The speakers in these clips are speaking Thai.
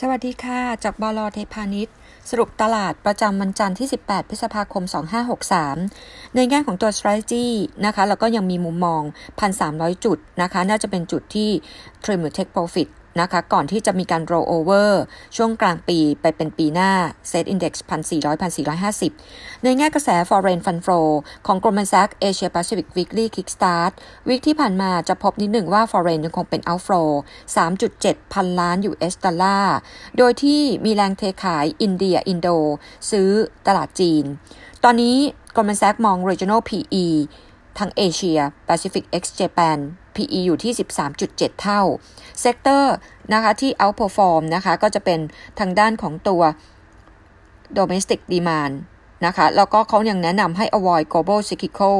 สวัสดีค่ะ จากบลเทพาณิชย์สรุปตลาดประจำวันจันทร์ที่ 18 พฤษภาคม 2563 ในแง่ของตัว strategy นะคะ แล้วก็ยังมีมุมมอง 1,300 จุดนะคะ น่าจะเป็นจุดที่ trim หรือ take profit นะคะ ก่อนที่จะมีการ roll over ช่วงกลางปีไปเป็นปีหน้า set index 1,400 1,450 ในแง่กระแส foreign fund flow ของ Goldman Sachs Asia Pacific Weekly Kickstart วิกที่ผ่านมาจะพบนิดหนึ่งว่า foreign ยังคงเป็น outflow 3.7 พันล้าน US ดอลลาร์ โดยที่มีแรงเทขายอินเดียอินโด ซื้อตลาดจีน ตอนนี้ Goldman Sachs มอง regional PE ทั้ง Asia Pacific ex Japan PE อยู่ที่ 13.7 เท่า sector นะคะที่ outperform นะคะก็จะเป็นทางด้านของตัว domestic demand นะคะแล้วก็เขายังแนะนำให้ avoid global cyclical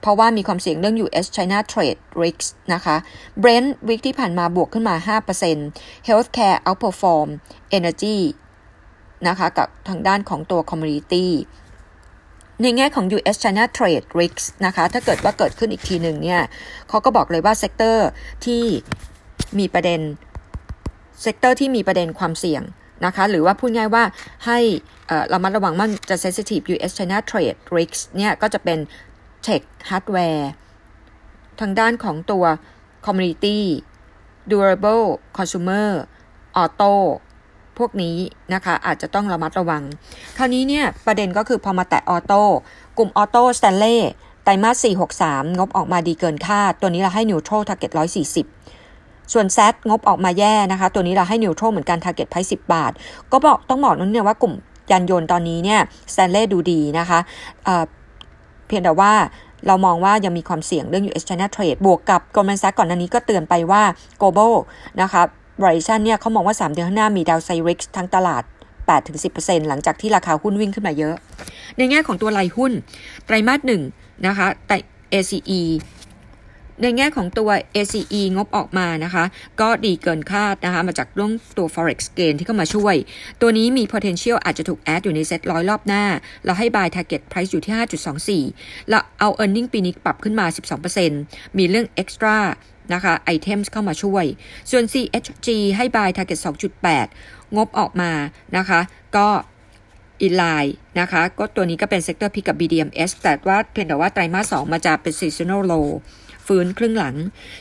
เพราะว่ามีความเสี่ยงเรื่อง US China trade risks นะคะ Brent วิกที่ผ่านมาบวกขึ้นมา 5% healthcare outperform energy นะคะกับทางด้านของตัว commodity ในแง่ของ US China Trade Risks นะคะ ถ้าเกิดว่าเกิดขึ้นอีกทีหนึ่งเนี่ยเขาก็บอกเลยว่า sector ที่มีประเด็น sector ที่มีประเด็นความเสี่ยงนะคะ หรือว่าพูดง่ายว่าให้เรามาระวังมันจะ sensitive US China Trade Risks เนี่ยก็จะเป็น Tech Hardware ทางด้านของตัว Commodity Durable Consumer Auto พวกนี้นะคะอาจจะต้องระมัดระวัง คราวนี้เนี่ยประเด็นก็คือพอมาแตะ auto กลุ่ม auto Stanley ไตรมาส 463 งบออกมาดีเกินคาด ตัวนี้เราให้ neutral target 140 ส่วน SAT งบออกมาแย่นะคะ ตัวนี้เราให้ neutral เหมือนกัน target price 10บาท ก็บอกต้องบอกนั่นเนี่ยว่ากลุ่มยานยนต์ตอนนี้เนี่ยสแตนเล่ดูดีนะคะเเพียงแต่ว่าเรามองว่ายังมีความเสี่ยงเรื่อง US China Trade บวกกับ Goldman Sachs ก่อนหน้านี้ก็เตือนไปว่า global นะคะ บริษัทเนี่ยเขามองว่า 3 เดือนข้างหน้ามีดาวไซริกทั้งตลาด 8-10%หลังจากที่ราคาหุ้นวิ่งขึ้นมาเยอะ ในแง่ของตัวรายหุ้น ไตรมาสหนึ่งนะคะแต่ ACE ในแง่ของตัว ACE งบออกมานะคะ ก็ดีเกินคาดนะคะ มาจากเรื่องตัว forex gain ที่เข้ามาช่วย ตัวนี้มี potential อาจจะถูก add อยู่ในเซ็ตร้อยรอบหน้า เราให้ buy target price อยู่ที่ 5.24 แล้วเอา earning ปีนี้ปรับขึ้นมา 12%มีเรื่อง extra นะคะ items เข้ามาช่วย ส่วน CHG ให้ buy target 2.8 งบออกมานะคะ ก็ in line นะคะ ก็ตัวนี้ก็เป็นเซกเตอร์พิกับ BDMs แต่ว่าเพียงแต่ว่าไตรมาส2มาจะเป็น seasonal low ฟื้นครึ่งหลัง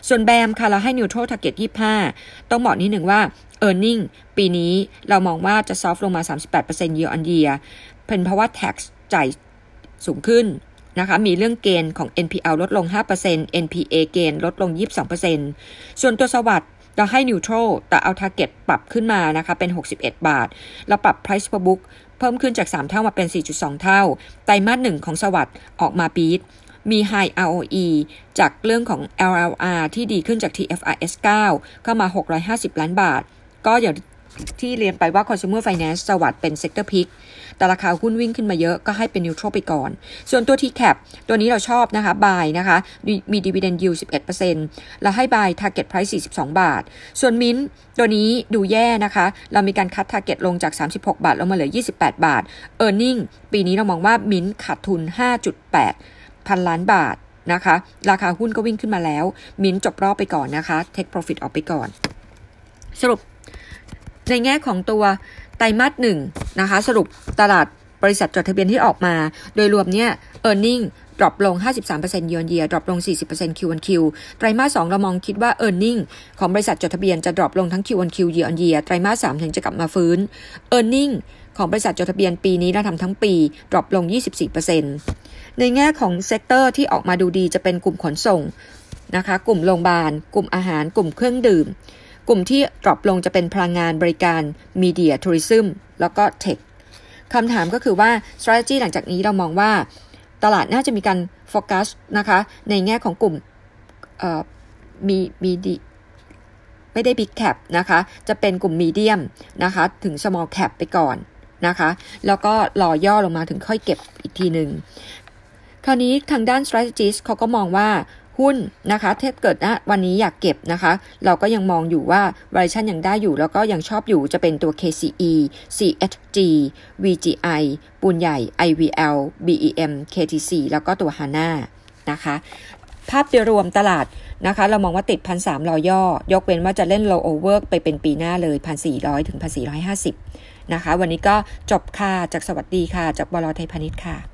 ส่วน BAM ค่ะ เราให้ neutral target 25 ต้องบอกนิดหนึ่งว่า e a r n i n g ปีนี้เรามองว่าจะ soft ลงมา 38% year on year เป็นเพราะว่า tax จ่ายสูงขึ้น นะคะมีเรื่องเกณฑ์ของ NPL ลดลง 5% NPA เกณฑ์ลดลง 22%ส่วนตัวสวัสด์เราให้ neutral แต่เอา target ปรับขึ้นมานะคะเป็น 61 บาท เราปรับ price per book เพิ่มขึ้นจาก 3 เท่ามาเป็น 4.2 เท่า ไตรมาสหนึ่งของสวัสด์ออกมาปีดมี high ROE จากเรื่องของ LLR ที่ดีขึ้นจาก TFRS 9เข้ามา 650 ล้านบาท ก็อย่าง ที่เรียนไปว่า consumer finance สวัสดเป็น sector pick แต่ราคาหุ้นวิ่งขึ้นมาเยอะก็ให้เป็นนิวโตรไปก่อน ส่วนตัว TCAP ตัวนี้เราชอบนะคะ buy นะคะมี dividend yield 11%แล้วให้ buy target price 42 บาท ส่วนมินตัวนี้ดูแย่นะคะ เรามีการคัด target ลงจาก 36 บาท ลงมาเหลือ 28 บาท earning ปีนี้เรามองว่ามินขาดทุน 5.8 พันล้านบาทนะคะ ราคาหุ้นก็วิ่งขึ้นมาแล้ว มินจบรอบไปก่อนนะคะ take profit ออกไปก่อน สรุป ในแง่ของตัวไตรมาสหนึ่งนะคะสรุปตลาดบริษัทจดทะเบียนที่ออกมา โดยรวมเนี่ย earning drop ลง 53% year on year drop ลง 40% Q on Q ไตรมาส 2 เรามองคิดว่า e a r n i n g ของบริษัทจดทะเบียนจะ drop ลงทั้ง Q on Q year on year ไตรมาส 3 ถึงจะกลับมาฟื้น e a r n i n g ของบริษัทจดทะเบียนปีนี้เราทำทั้งปี drop ลง 24%ในแง่ของ sector ที่ออกมาดูดีจะเป็นกลุ่มขนส่งนะคะ กลุ่มโรงพยาบาล กลุ่มอาหาร กลุ่มเครื่องดื่ม กลุ่มที่ drop ลงจะเป็นพลังงานบริการ media tourism แล้วก็ tech คำถามก็คือว่า strategy หลังจากนี้เรามองว่า ตลาดน่าจะมีการโฟกัสนะคะ ในแง่ของกลุ่มมีมีดีไม่ได้ big cap นะคะ จะเป็นกลุ่ม medium นะคะ ถึง small cap ไปก่อนนะคะ แล้วก็รอย่อลงมาถึงค่อยเก็บอีกทีหนึ่ง คราวนี้ทางด้าน strategist เขาก็มองว่า หุ้นนะคะถ้าเกิดนะวันนี้อยากเก็บนะคะ เราก็ยังมองอยู่ว่า valuation ยังได้อยู่แล้วก็ยังชอบอยู่จะเป็นตัว KCE CHG VGI ปูนใหญ่ IVL BEM KTC แล้วก็ตัว HANA นะคะภาพโดยรวมตลาดนะคะ เรามองว่าติดพันสามรอย่อ ยกเว้นว่าจะเล่น low over ไปเป็นปีหน้าเลยพันสี่ร้อยถึงพันสี่ร้อยห้าสิบนะคะ วันนี้ก็จบค่ะจากสวัสดีค่ะ จากบลไทยพาณิชย์ค่ะ